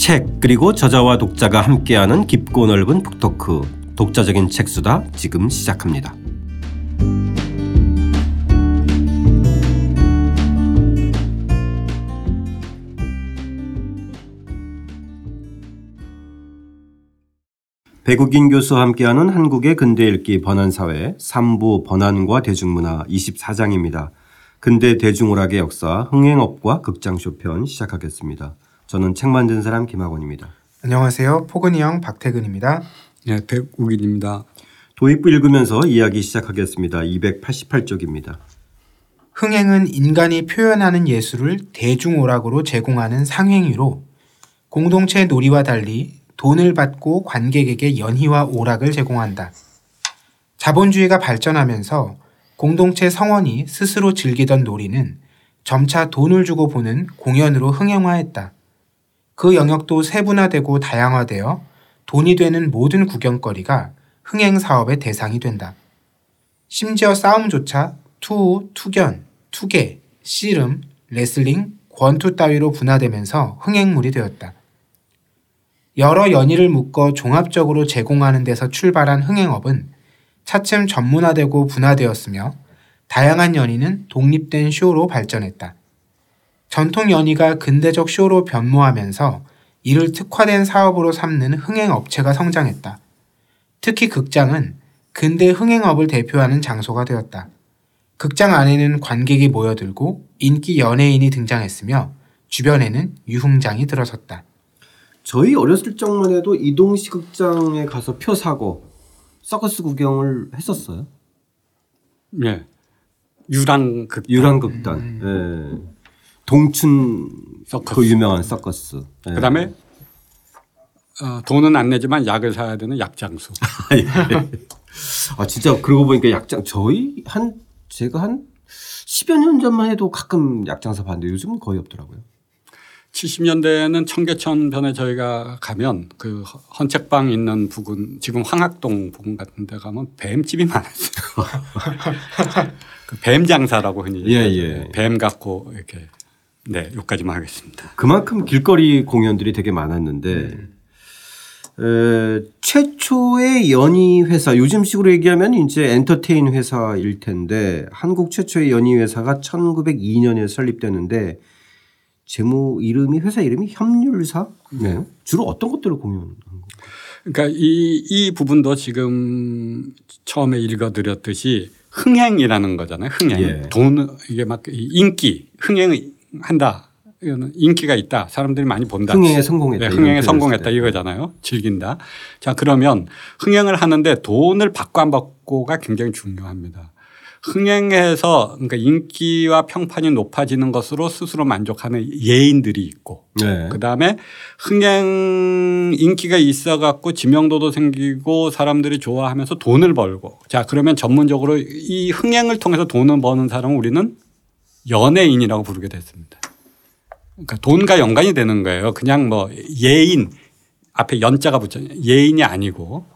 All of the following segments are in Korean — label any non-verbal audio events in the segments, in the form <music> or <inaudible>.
책 그리고 저자와 독자가 함께하는 깊고 넓은 북토크 독자적인 책수다 지금 시작합니다. 배국인 교수와 함께하는 한국의 근대 읽기 번안사회 3부 번안과 대중문화 24장입니다. 근대 대중오락의 역사 흥행업과 극장 쇼편 시작하겠습니다. 저는 책 만든 사람 김학원입니다. 안녕하세요. 포근이 형 박태근입니다. 네, 백욱일입니다. 도입부 읽으면서 이야기 시작하겠습니다. 288쪽입니다. 흥행은 인간이 표현하는 예술을 대중오락으로 제공하는 상행위로 공동체 놀이와 달리 돈을 받고 관객에게 연희와 오락을 제공한다. 자본주의가 발전하면서 공동체 성원이 스스로 즐기던 놀이는 점차 돈을 주고 보는 공연으로 흥행화했다. 그 영역도 세분화되고 다양화되어 돈이 되는 모든 구경거리가 흥행 사업의 대상이 된다. 심지어 싸움조차 투, 투견, 투계, 씨름, 레슬링, 권투 따위로 분화되면서 흥행물이 되었다. 여러 연희를 묶어 종합적으로 제공하는 데서 출발한 흥행업은 차츰 전문화되고 분화되었으며 다양한 연희는 독립된 쇼로 발전했다. 전통 연희가 근대적 쇼로 변모하면서 이를 특화된 사업으로 삼는 흥행 업체가 성장했다. 특히 극장은 근대 흥행업을 대표하는 장소가 되었다. 극장 안에는 관객이 모여들고 인기 연예인이 등장했으며 주변에는 유흥장이 들어섰다. 저희 어렸을 적만 해도 이동시 극장에 가서 표 사고 서커스 구경을 했었어요. 네. 유랑극 유랑극단. 음. 예. 동춘 서커스. 그 유명한 서커스. 예. 그다음에 어, 돈은 안 내지만 약을 사야 되는 약장수. <laughs> 예. 아 진짜 그러고 보니까 약장 저희 한 제가 한 10여 년 전만 해도 가끔 약장사 봤는데 요즘은 거의 없더라고요. 70년대에는 청계천 변에 저희가 가면 그 헌책방 있는 부근 지금 황학동 부근 같은 데 가면 뱀집이 많았어요. <laughs> <laughs> 그 뱀 장사라고 흔히 예, 예. 뱀 갖고 이렇게 네, 여기까지만 하겠습니다. 그만큼 길거리 공연들이 되게 많았는데 음. 에, 최초의 연희 회사 요즘 식으로 얘기하면 이제 엔터테인 회사일 텐데 한국 최초의 연희 회사가 1902년에 설립되는데 제목 이름이 회사 이름이 협률사. 네. 주로 어떤 것들을 공유하는 건가요? 그러니까 이, 이 부분도 지금 처음에 읽어드렸듯이 흥행이라는 거잖아요. 흥행. 예. 돈, 이게 막 인기, 흥행 한다. 이거는 인기가 있다. 사람들이 많이 본다. 흥행에 성공했다. 네, 흥행에 성공했다 이거잖아요. 즐긴다. 자, 그러면 흥행을 하는데 돈을 받고 안 받고가 굉장히 중요합니다. 흥행해서 그러니까 인기와 평판이 높아지는 것으로 스스로 만족하는 예인들이 있고 네. 그다음에 흥행 인기가 있어 갖고 지명도도 생기고 사람들이 좋아하면서 돈을 벌고 자 그러면 전문적으로 이 흥행을 통해서 돈을 버는 사람은 우리는 연예인이라고 부르게 됐습니다. 그러니까 돈과 연관이 되는 거예요. 그냥 뭐 예인 앞에 연자가 붙죠. 예인이 아니고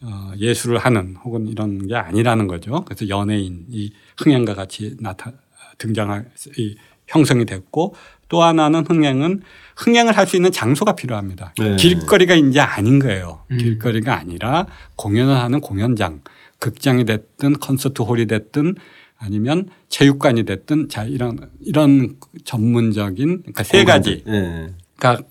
어, 예술을 하는 혹은 이런 게 아니라는 거죠. 그래서 연예인이 흥행과 같이 나타 등장할 이 형성이 됐고 또 하나는 흥행은 흥행을 할 수 있는 장소가 필요합니다. 네. 길거리가 이제 아닌 거예요. 음. 길거리가 아니라 공연을 하는 공연장, 극장이 됐든 콘서트 홀이 됐든 아니면 체육관이 됐든 자 이런 이런 전문적인 그러니까 세 가지. 네. 그러니까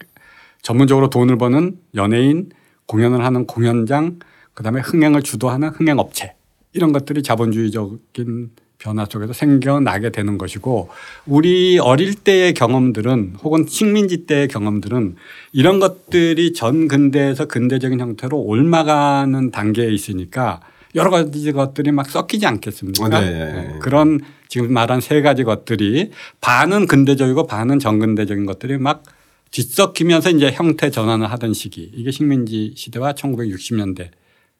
전문적으로 돈을 버는 연예인, 공연을 하는 공연장, 그다음에 흥행을 주도하는 흥행 업체 이런 것들이 자본주의적인 변화 속에서 생겨나게 되는 것이고 우리 어릴 때의 경험들은 혹은 식민지 때의 경험들은 이런 것들이 전 근대에서 근대적인 형태로 옮아가는 단계에 있으니까 여러 가지 것들이 막 섞이지 않겠습니까? 아, 네. 네. 그런 지금 말한 세 가지 것들이 반은 근대적이고 반은 전근대적인 것들이 막 뒤섞이면서 이제 형태 전환을 하던 시기 이게 식민지 시대와 1960년대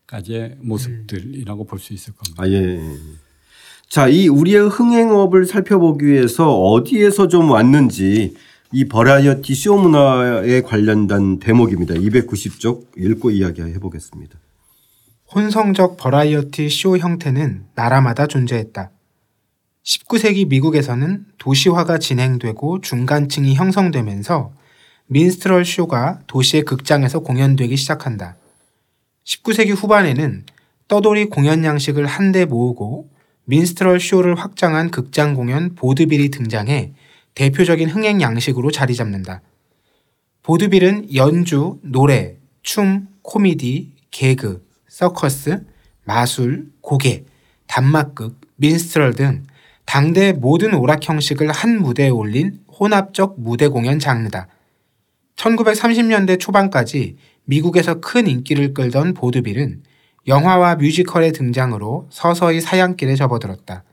까지의 모습들이라고 볼 수 있을 겁니다. 아, 예. 자, 이 우리의 흥행업을 살펴보기 위해서 어디에서 좀 왔는지 이 버라이어티 쇼 문화에 관련된 대목입니다. 290쪽 읽고 이야기해 보겠습니다. 혼성적 버라이어티 쇼 형태는 나라마다 존재했다. 19세기 미국에서는 도시화가 진행되고 중간층이 형성되면서 민스트럴 쇼가 도시의 극장에서 공연되기 시작한다. 19세기 후반에는 떠돌이 공연 양식을 한데 모으고 민스트럴 쇼를 확장한 극장 공연 보드빌이 등장해 대표적인 흥행 양식으로 자리 잡는다. 보드빌은 연주, 노래, 춤, 코미디, 개그, 서커스, 마술, 고개, 단막극, 민스트럴 등 당대 모든 오락 형식을 한 무대에 올린 혼합적 무대 공연 장르다. 1930년대 초반까지 미국에서 큰 인기를 끌던 보드빌은 영화와 뮤지컬의 등장으로 서서히 사양길에 접어들었다.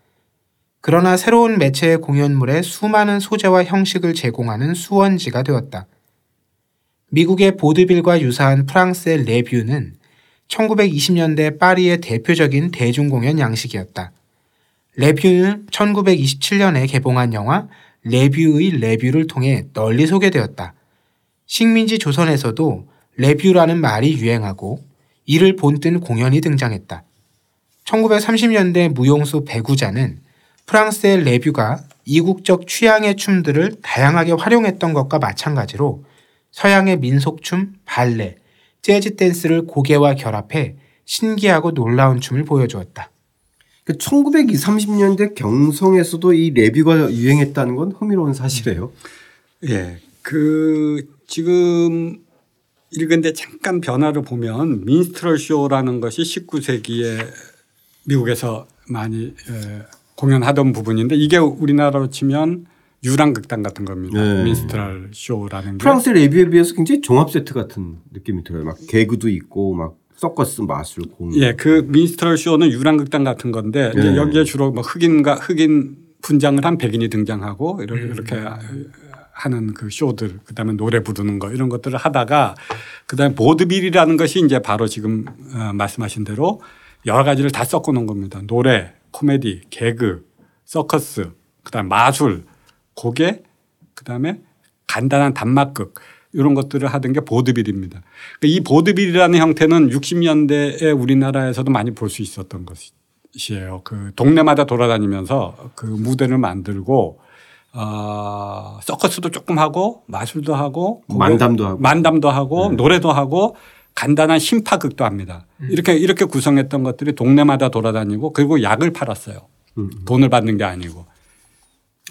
그러나 새로운 매체의 공연물에 수많은 소재와 형식을 제공하는 수원지가 되었다. 미국의 보드빌과 유사한 프랑스의 레뷰는 1920년대 파리의 대표적인 대중공연 양식이었다. 레뷰는 1927년에 개봉한 영화 레뷰의 레뷰를 통해 널리 소개되었다. 식민지 조선에서도 레뷰라는 말이 유행하고 이를 본뜬 공연이 등장했다. 1930년대 무용수 배구자는 프랑스의 레뷰가 이국적 취향의 춤들을 다양하게 활용했던 것과 마찬가지로 서양의 민속춤, 발레, 재즈 댄스를 고개와 결합해 신기하고 놀라운 춤을 보여주었다. 1920, 30년대 경성에서도 이 레뷰가 유행했다는 건 흥미로운 사실이에요. 예. 그 지금 읽은데 잠깐 변화를 보면 민스트럴 쇼라는 것이 19세기에 미국에서 많이 공연하던 부분인데 이게 우리나라로 치면 유랑극단 같은 겁니다. 네. minstrel 쇼라는 프랑스 레뷰에 비해서 굉장히 종합 세트 같은 느낌이 들어요. 막 개그도 있고 막 서커스 마술 공연. 예, 그 minstrel 쇼는 유랑극단 같은 건데 네. 여기에 주로 뭐 흑인과 흑인 분장을 한 백인이 등장하고 이렇게 음. 하는 그 쇼들 그다음에 노래 부르는 거 이런 것들을 하다가 그다음에 보드빌이라는 것이 이제 바로 지금 어, 말씀하신 대로 여러 가지를 다 섞어 놓은 겁니다. 노래, 코미디, 개그, 서커스, 그다음에 마술, 고개, 그다음에 간단한 단막극 이런 것들을 하던 게 보드빌입니다. 그러니까 이 보드빌이라는 형태는 60년대에 우리나라에서도 많이 볼 수 있었던 것이에요. 그 동네마다 돌아다니면서 그 무대를 만들고 어, 서커스도 조금 하고 마술도 하고 만담도 하고 만담도 하고 네. 노래도 하고 간단한 심파극도 합니다. 음. 이렇게 이렇게 구성했던 것들이 동네마다 돌아다니고 그리고 약을 팔았어요. 음. 돈을 받는 게 아니고.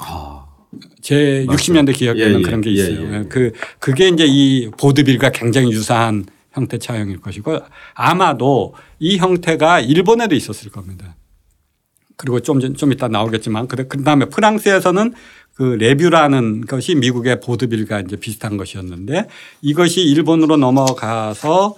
아. 제 맞아. 60년대 기억에는 예, 예. 그런 게 예, 있어요. 예, 예. 그 그게 이제 이 보드빌과 굉장히 유사한 형태 차용일 것이고 아마도 이 형태가 일본에도 있었을 겁니다. 그리고 좀, 좀 이따 나오겠지만 그 다음에 프랑스에서는 그 레뷰라는 것이 미국의 보드빌과 이제 비슷한 것이었는데 이것이 일본으로 넘어가서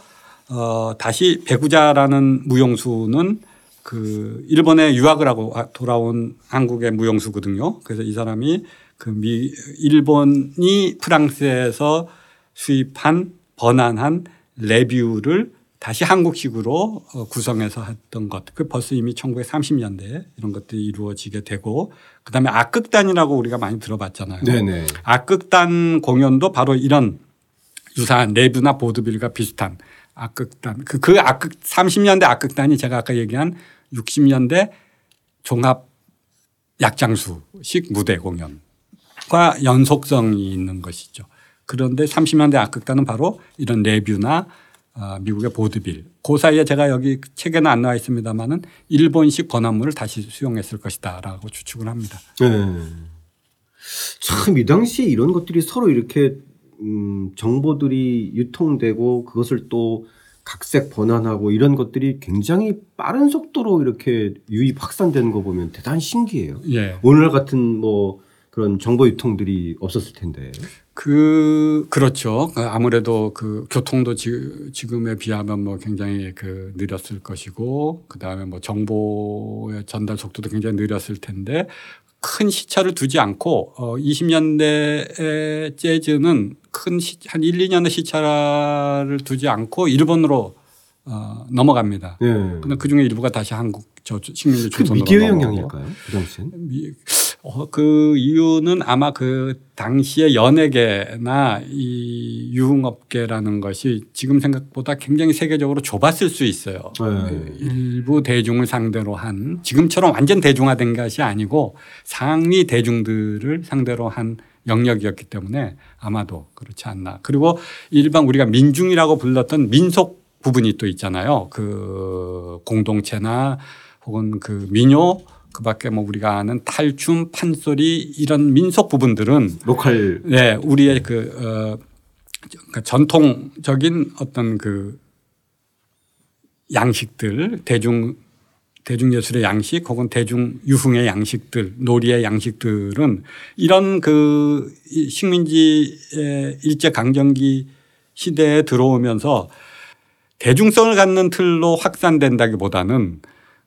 어 다시 배구자라는 무용수는 그 일본에 유학을 하고 돌아온 한국의 무용수거든요. 그래서 이 사람이 그 미 일본이 프랑스에서 수입한 번안한 레뷰를 다시 한국식으로 어, 구성해서 했던 것. 그 벌써 이미 1930년대에 이런 것들이 이루어지게 되고 그다음에 악극단이라고 우리가 많이 들어봤잖아요. 네네. 악극단 공연도 바로 이런 유사한 레브나 보드빌과 비슷한 악극단. 그, 그 악극 30년대 악극단이 제가 아까 얘기한 60년대 종합 약장수식 무대 공연 과 연속성이 있는 것이죠. 그런데 30년대 악극단은 바로 이런 레뷰나 아, 미국의 보드빌. 그 사이에 제가 여기 책에는 안 나와 있습니다만은 일본식 번안물을 다시 수용했을 것이다라고 추측을 합니다. 네. 참이 당시에 이런 것들이 서로 이렇게 음, 정보들이 유통되고 그것을 또 각색 번안하고 이런 것들이 굉장히 빠른 속도로 이렇게 유입 확산되는 거 보면 대단히 신기해요. 예. 오늘 같은 뭐 그런 정보 유통들이 없었을 텐데. 그 그렇죠. 아무래도 그 교통도 지, 금에 비하면 뭐 굉장히 그 느렸을 것이고 그 다음에 뭐 정보의 전달 속도도 굉장히 느렸을 텐데 큰 시차를 두지 않고 어 20년대의 재즈는 큰 한 1, 2년의 시차를 두지 않고 일본으로 어 넘어갑니다. 네. 근데 그 중에 일부가 다시 한국 저 식민지 그 조선으로 그 미디어 영향일까요? 그 당시엔? 어, 그 이유는 아마 그 당시의 연예계나 이 유흥업계라는 것이 지금 생각보다 굉장히 세계적으로 좁았을 수 있어요. 네. 일부 대중을 상대로 한 지금처럼 완전 대중화된 것이 아니고 상위 대중들을 상대로 한 영역이었기 때문에 아마도 그렇지 않나. 그리고 일반 우리가 민중이라고 불렀던 민속 부분이 또 있잖아요. 그 공동체나 혹은 그 민요 그 밖에 뭐 우리가 아는 탈춤, 판소리 이런 민속 부분들은 로컬. 네 우리의 그 어, 그러니까 전통적인 어떤 그 양식들 대중 대중예술의 양식 혹은 대중 유흥의 양식들 놀이의 양식들은 이런 그 식민지의 일제 강점기 시대에 들어오면서 대중성을 갖는 틀로 확산된다기보다는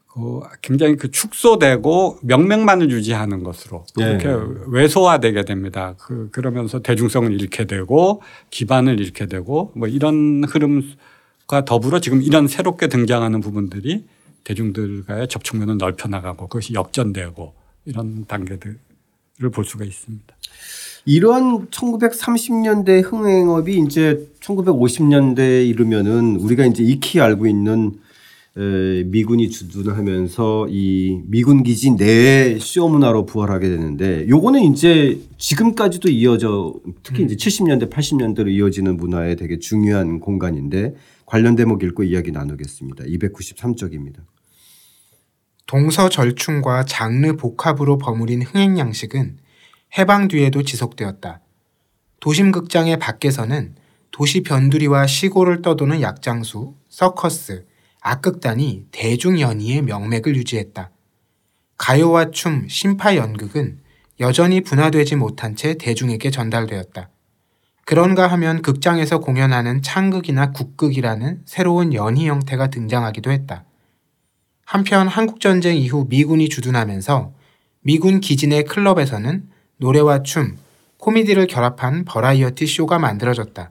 그 굉장히 그 축소되고 명맥만을 유지하는 것으로 네. 그렇게 왜소화되게 됩니다. 그 그러면서 대중성을 잃게 되고 기반을 잃게 되고 뭐 이런 흐름과 더불어 지금 이런 새롭게 등장하는 부분들이 대중들과의 접촉면을 넓혀 나가고 그것이 역전되고 이런 단계들을 볼 수가 있습니다. 이런 1930년대 흥행업이 이제 1950년대에 이르면은 우리가 이제 익히 알고 있는 에, 미군이 주둔을 하면서 이 미군 기지 내 쇼 문화로 부활하게 되는데 요거는 이제 지금까지도 이어져 특히 이제 70년대 80년대로 이어지는 문화에 되게 중요한 공간인데 관련 대목 읽고 이야기 나누겠습니다. 293쪽입니다. 동서 절충과 장르 복합으로 버무린 흥행 양식은 해방 뒤에도 지속되었다. 도심 극장의 밖에서는 도시 변두리와 시골을 떠도는 약장수, 서커스, 악극단이 대중연희의 명맥을 유지했다. 가요와 춤, 심파 연극은 여전히 분화되지 못한 채 대중에게 전달되었다. 그런가 하면 극장에서 공연하는 창극이나 국극이라는 새로운 연희 형태가 등장하기도 했다. 한편 한국전쟁 이후 미군이 주둔하면서 미군 내 클럽에서는 노래와 춤, 코미디를 결합한 버라이어티 쇼가 만들어졌다.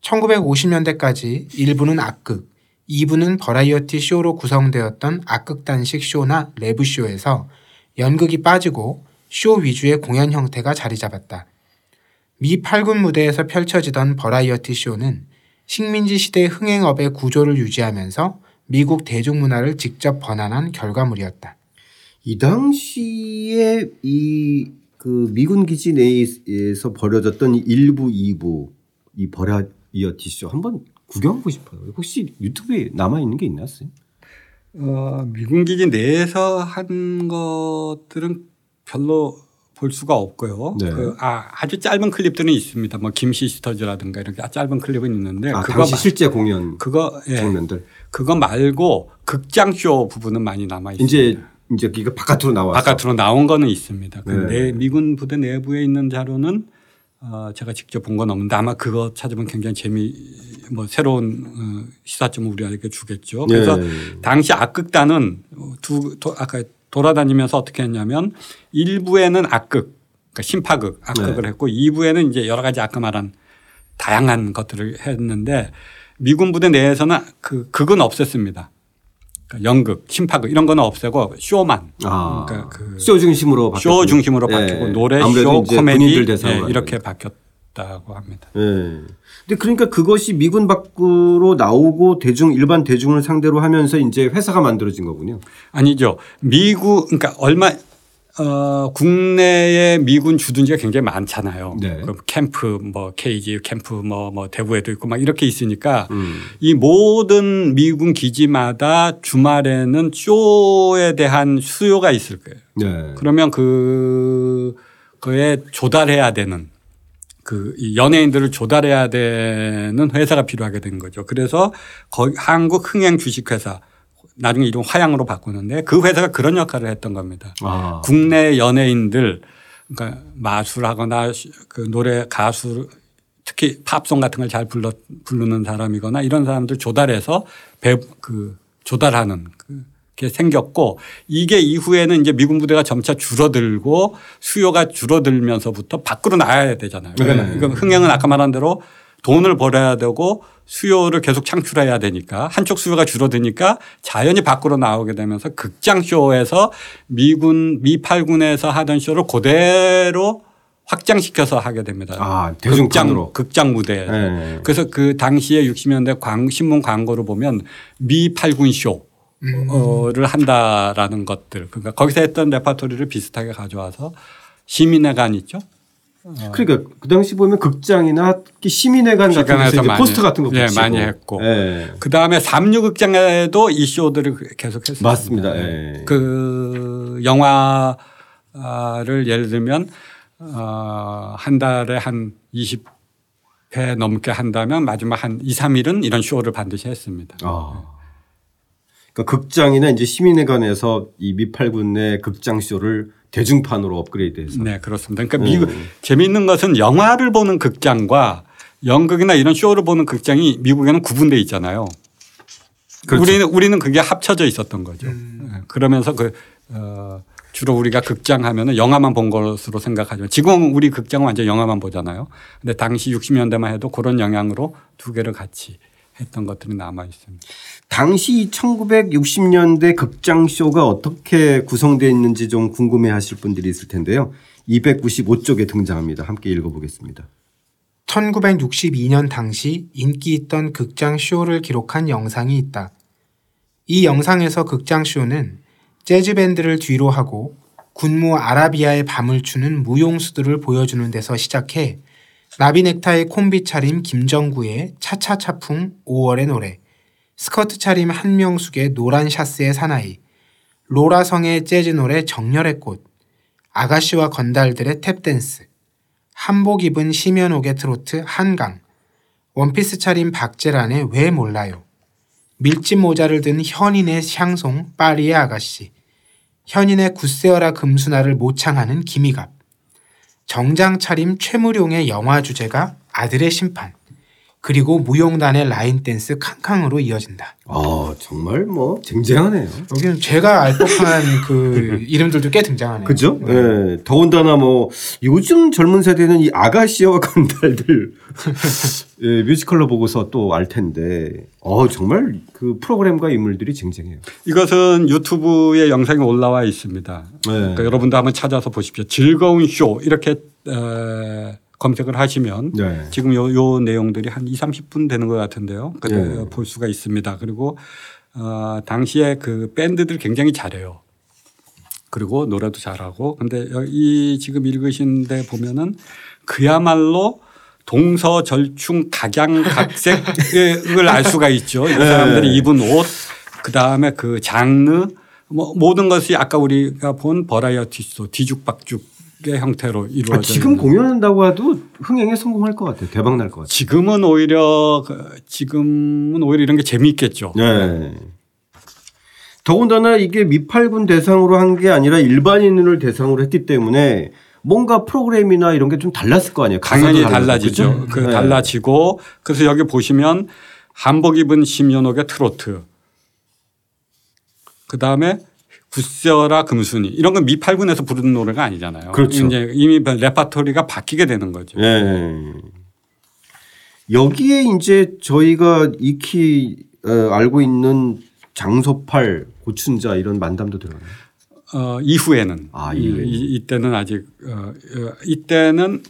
1950년대까지 일부는 악극, 2부는 버라이어티 쇼로 구성되었던 악극단식 쇼나 레뷰쇼에서 연극이 빠지고 쇼 위주의 공연 형태가 자리 잡았다. 미 8군 무대에서 펼쳐지던 버라이어티 쇼는 식민지 시대 흥행업의 구조를 유지하면서 미국 대중문화를 직접 번안한 결과물이었다. 이 당시에 이 그 미군 기지 내에서 벌어졌던 이 일부, 이부 이 버라이어티 쇼 한번 구경하고 싶어요. 혹시 유튜브에 남아 있는 게 있나요? 쌤? 어, 미군 기지 내에서 한 것들은 별로 볼 수가 없고요. 네. 그, 아, 아주 짧은 클립들은 있습니다. 뭐 김시스터즈라든가 이렇게 짧은 클립은 있는데 아, 그거 당시 마- 실제 공연 그거 예. 장면들. 그거 말고 극장 쇼 부분은 많이 남아 있습니다. 이제 이제 이거 바깥으로 나와서 바깥으로 나온 거는 있습니다. 그 네. 내 미군 부대 내부에 있는 자료는 어, 제가 직접 본 건 없는데 아마 그거 찾으면 굉장히 재미 뭐 새로운 어, 시사점을 우리에게 주겠죠. 그래서 네. 당시 악극단은 두 도, 아까 돌아다니면서 어떻게 했냐면 일부에는 악극, 그러니까 심파극 악극을 네. 했고 2부에는 이제 여러 가지 아까 말한 다양한 것들을 했는데 미군 부대 내에서는 그 극은 없앴습니다. 그러니까 연극, 심파극 이런 거는 없애고 쇼만 아, 그러니까 그 쇼 중심으로 쇼 바뀌었군요. 중심으로 예. 바뀌고 노래, 아무래도 쇼, 코미디 예, 이렇게 바뀌었다고 합니다. 예. 근데 그러니까 그것이 미군 밖으로 나오고 대중 일반 대중을 상대로 하면서 이제 회사가 만들어진 거군요. 아니죠. 미국 그러니까 얼마 어 국내에 미군 주둔지가 굉장히 많잖아요. 네. 그 캠프 뭐 KG 캠프 뭐뭐 대구에도 있고 막 이렇게 있으니까 음. 이 모든 미군 기지마다 주말에는 쇼에 대한 수요가 있을 거예요. 네. 그러면 그 그에 조달해야 되는 그이 연예인들을 조달해야 되는 회사가 필요하게 된 거죠. 그래서 거기 한국 흥행 주식회사 나중에 이름 화양으로 바꾸는데 그 회사가 그런 역할을 했던 겁니다. 아. 국내 연예인들 그러니까 마술하거나 그 노래 가수 특히 팝송 같은 걸 잘 불러 부르는 사람이거나 이런 사람들 조달해서 배, 그 조달하는 그게 생겼고 이게 이후에는 이제 미군 부대가 점차 줄어들고 수요가 줄어들면서부터 밖으로 나가야 되잖아요. 그러니까 네. 이건 흥행은 아까 말한 대로 돈을 벌어야 되고 수요를 계속 창출해야 되니까 한쪽 수요가 줄어드니까 자연히 밖으로 나오게 되면서 극장 쇼에서 미군 미팔군에서 하던 쇼를 그대로 확장시켜서 하게 됩니다. 아, 대중판으로. 극장, 극장 무대. 네. 그래서 그 당시에 60년대 광, 신문 광고를 보면 미팔군 쇼 를 한다라는 것들. 그러니까 거기서 했던 레파토리를 비슷하게 가져와서 시민회관 있죠. 그러니까 그 당시 보면 극장이나 시민회관 같은 데서 이제 포스터 같은 거 예, 붙이고 많이 했고. 예. 그 다음에 삼류극장에도 이 쇼들을 계속했습니다. 맞습니다. 예. 그 영화를 예를 들면 어, 한 달에 한 20회 넘게 한다면 마지막 한 2, 3일은 이런 쇼를 반드시 했습니다. 아. 그러니까 극장이나 이제 시민회관에서 이 미팔군 내 극장 쇼를 대중판으로 업그레이드해서 네, 그렇습니다. 그러니까 미국 재미있는 것은 영화를 보는 극장과 연극이나 이런 쇼를 보는 극장이 미국에는 구분돼 있잖아요. 그렇죠. 우리는 우리는 그게 합쳐져 있었던 거죠. 네, 그러면서 그 어, 주로 우리가 극장 하면은 영화만 본 것으로 생각하지만 지금 우리 극장은 완전 영화만 보잖아요. 근데 당시 60년대만 해도 그런 영향으로 두 개를 같이 했던 것들이 남아 있습니다. 당시 1960년대 극장 쇼가 어떻게 구성되어 있는지 좀 궁금해 하실 분들이 있을 텐데요. 295쪽에 등장합니다. 함께 읽어 보겠습니다. 1962년 당시 인기 있던 극장 쇼를 기록한 영상이 있다. 이 영상에서 극장 쇼는 재즈 밴드를 뒤로 하고 군무 아라비아의 밤을 추는 무용수들을 보여주는 데서 시작해 나비 넥타이 콤비 차림 김정구의 차차차풍 5월의 노래, 스커트 차림 한명숙의 노란 샤스의 사나이, 로라성의 재즈 노래 정열의 꽃, 아가씨와 건달들의 탭댄스, 한복 입은 심연옥의 트로트 한강, 원피스 차림 박재란의 왜 몰라요, 밀짚 모자를 든 현인의 샹송 파리의 아가씨, 현인의 굳세어라 금순아를 모창하는 김희갑, 정장 차림 최무룡의 영화 주제가 아들의 심판, 그리고 무용단의 라인 댄스 캉캉으로 이어진다. 아 정말 뭐 쟁쟁하네요. 여기는 제가 알 법한 <laughs> 그 이름들도 꽤 등장하네요. 그죠? 예. 더군다나 뭐 요즘 젊은 세대는 이 아가씨와 건달들 <laughs> 예, 뮤지컬로 보고서 또 알 텐데 어 정말 그 프로그램과 인물들이 쟁쟁해요. 이것은 유튜브에 영상이 올라와 있습니다. 네. 그러니까 여러분도 한번 찾아서 보십시오. 즐거운 쇼 이렇게 에, 검색을 하시면 네. 지금 요, 요 내용들이 한 2, 30분 되는 것 같은데요. 그때 네. 볼 수가 있습니다. 그리고 어, 당시에 그 밴드들 굉장히 잘해요. 그리고 노래도 잘하고 근데 이 지금 읽으신 데 보면은 그야말로 동서절충 각양각색을 <laughs> 알 수가 있죠. 이 사람들이 입은 옷, 그 다음에 그 장르, 뭐 모든 것이 아까 우리가 본 버라이어티 쇼 뒤죽박죽 의 형태로 이루어져 아, 지금. 공연한다고 해도 흥행에 성공할 것 같아요. 대박 날 것 같아요. 지금은 오히려 그 지금은 오히려 이런 게 재미있겠죠. 네. 더군다나 이게 미팔군 대상으로 한 게 아니라 일반인을 대상으로 했기 때문에 뭔가 프로그램이나 이런 게 좀 달랐을 거 아니에요. 당연히 달라지죠. 그 네. 달라지고 그래서 여기 보시면 한복 입은 심연옥의 트로트 그 다음에 굳세어라 금순이 이런 건 미팔군에서 부르는 노래가 아니잖아요. 그렇죠. 이제 이미 레파토리가 바뀌게 되는 거죠. 예. 여기에 이제 저희가 익히 어, 알고 있는 장소팔, 고춘자 이런 만담도 들어가요. 어, 이후에는 아, 이, 이후에는. 이- 이때는 아직 어, 어, 이때는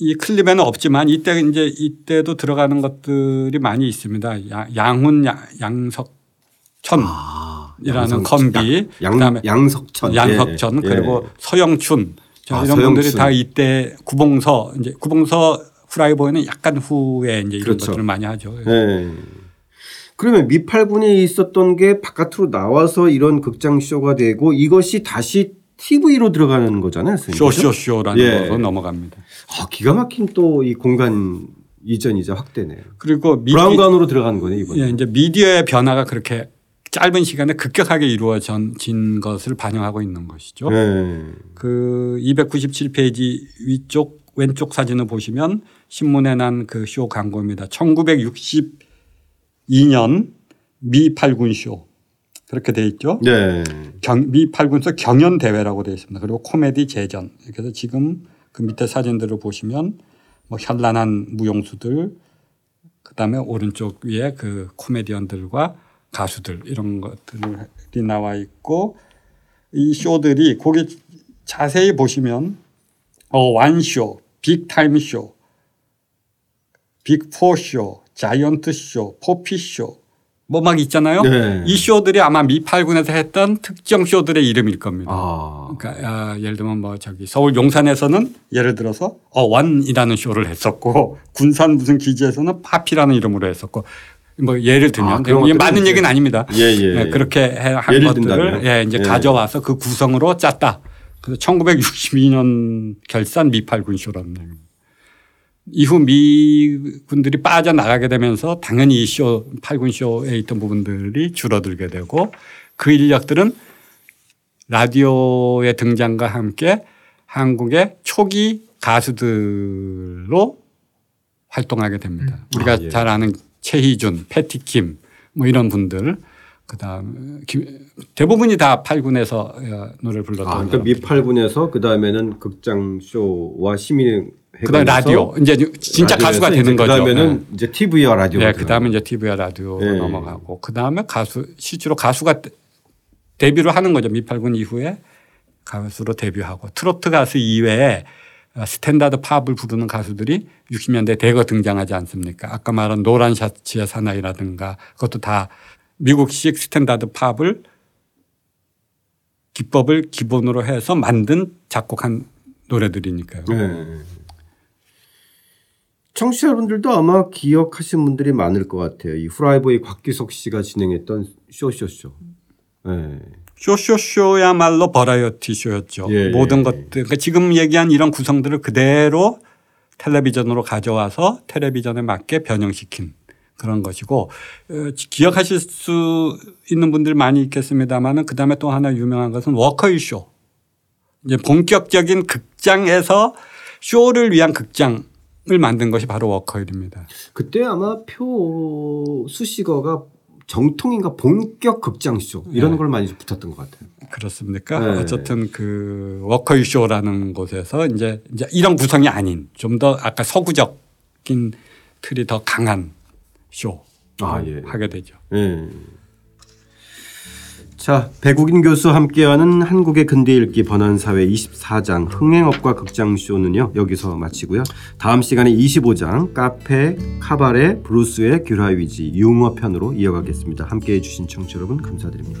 이 클립에는 없지만 이때 이제 이때도 들어가는 것들이 많이 있습니다. 야- 양훈 야- 양석천 아, 이라는 컴비 양, 그다음에 양석천, 양석천 예, 예. 그리고 서영춘 자, 아, 이런 분들이 서영춘. 다 이때 구봉서 이제 구봉서 후라이보이는 약간 후에 이제 이런 그렇죠. 것들을 많이 하죠. 예. 그러면 미팔군에 있었던 게 바깥으로 나와서 이런 극장 쇼가 되고 이것이 다시 TV로 들어가는 거잖아요. 쇼쇼쇼라는 예. 거로 넘어갑니다. 아, 기가 막힌 또 이 공간 이전이자 확대네요. 그리고 미, 브라운관으로 들어가는 거네 이번에. 예, 이제 미디어의 변화가 그렇게 짧은 시간에 급격하게 이루어진 것을 반영하고 있는 것이죠. 예. 그 297페이지 위쪽 왼쪽 사진을 보시면 신문에 난 그 쇼 광고입니다. 1962년 미 팔군 쇼 그렇게 돼 있죠. 네. 경, 미 팔군서 경연 대회라고 되어 있습니다. 그리고 코미디 재전. 그래서 지금 그 밑에 사진들을 보시면 뭐 현란한 무용수들 그다음에 오른쪽 위에 그 코미디언들과 가수들 이런 것들이 나와 있고 이 쇼들이 거기 자세히 보시면 A-One 쇼, Big Time 쇼, Big Four 쇼, Giant 쇼, Poppy 쇼, 뭐 막 있잖아요. 네. 이 쇼들이 아마 미팔군에서 했던 특정 쇼들의 이름일 겁니다. 아. 그러니까 아, 예를 들면 뭐 저기 서울 용산에서는 예를 들어서 A-One이라는 쇼를 했었고 군산 무슨 기지에서는 Poppy라는 이름으로 했었고 뭐 예를 들면 아, 그런 이제- 얘기는 아닙니다. 예, 예. 네, 그렇게 해- 한 것들을. 예, 이제 예. 가져와서 그 구성으로 짰다. 그래서 1962년 결산 미팔 군 쇼라는 얘기입니다. 이후 미군들이 빠져나가게 되면서 당연히 이 쇼, 팔군 쇼에 있던 부분들이 줄어들게 되고 그 인력들은 라디오의 등장과 함께 한국의 초기 가수들로 활동하게 됩니다. 우리가 아, 예. 잘 아는 최희준, 패티킴 뭐 이런 분들 그다음 대부분이 다 팔군에서 어, 노래를 불렀던 아, 그러니까 미팔군에서 그 다음에는 극장 쇼와 시민 그다음 라디오 이제 진짜 가수가 되는 거죠. 그 다음에는 이제 TV와 라디오. 네, 그다음에 이제 TV와 라디오로 네. 넘어가고 그다음에 가수 실제로 가수가 데- 데뷔를 하는 거죠. 미팔군 이후에 가수로 데뷔하고 트로트 가수 이외에 어, standard pop을 부르는 가수들이 60년대 대거 등장하지 않습니까? 아까 말한 노란 셔츠의 사나이라든가 그것도 다 미국식 standard pop을 기법을 기본으로 해서 만든 작곡한 노래들이니까요. 네. 청취자 여러분들도 아마 기억하시는 분들이 많을 것 같아요. 이 후라이보이 곽규석 씨가 진행했던 쇼쇼쇼. 네. 쇼쇼쇼야말로 버라이어티 쇼였죠. 예, 모든 예, 것들. 그러니까 지금 얘기한 이런 구성들을 그대로 텔레비전으로 가져와서 텔레비전에 맞게 변형시킨 그런 것이고 어, 기억하실 수 있는 분들 많이 있겠습니다만은 그 다음에 또 하나 유명한 것은 워커힐 쇼. 이제 본격적인 극장에서 쇼를 위한 극장 을 만든 것이 바로 워커힐입니다. 그때 아마 표 수식어가 정통인가 본격 극장 쇼 이런 네. 걸 많이 붙었던 것 같아요. 그렇습니까? 네. 어쨌든 그 워커힐 쇼라는 곳에서 이제 이제 이런 구성이 아닌 좀 더 아까 서구적인 틀이 더 강한 쇼 아, 예. 하게 되죠. 예. 자, 백욱인 교수 함께하는 한국의 근대 읽기 번안사회 24장 흥행업과 극장쇼는요 여기서 마치고요. 다음 시간에 25장 카페 카바레 블루스의 귤화위지 유머 편으로 이어가겠습니다. 함께해 주신 청취 여러분 감사드립니다.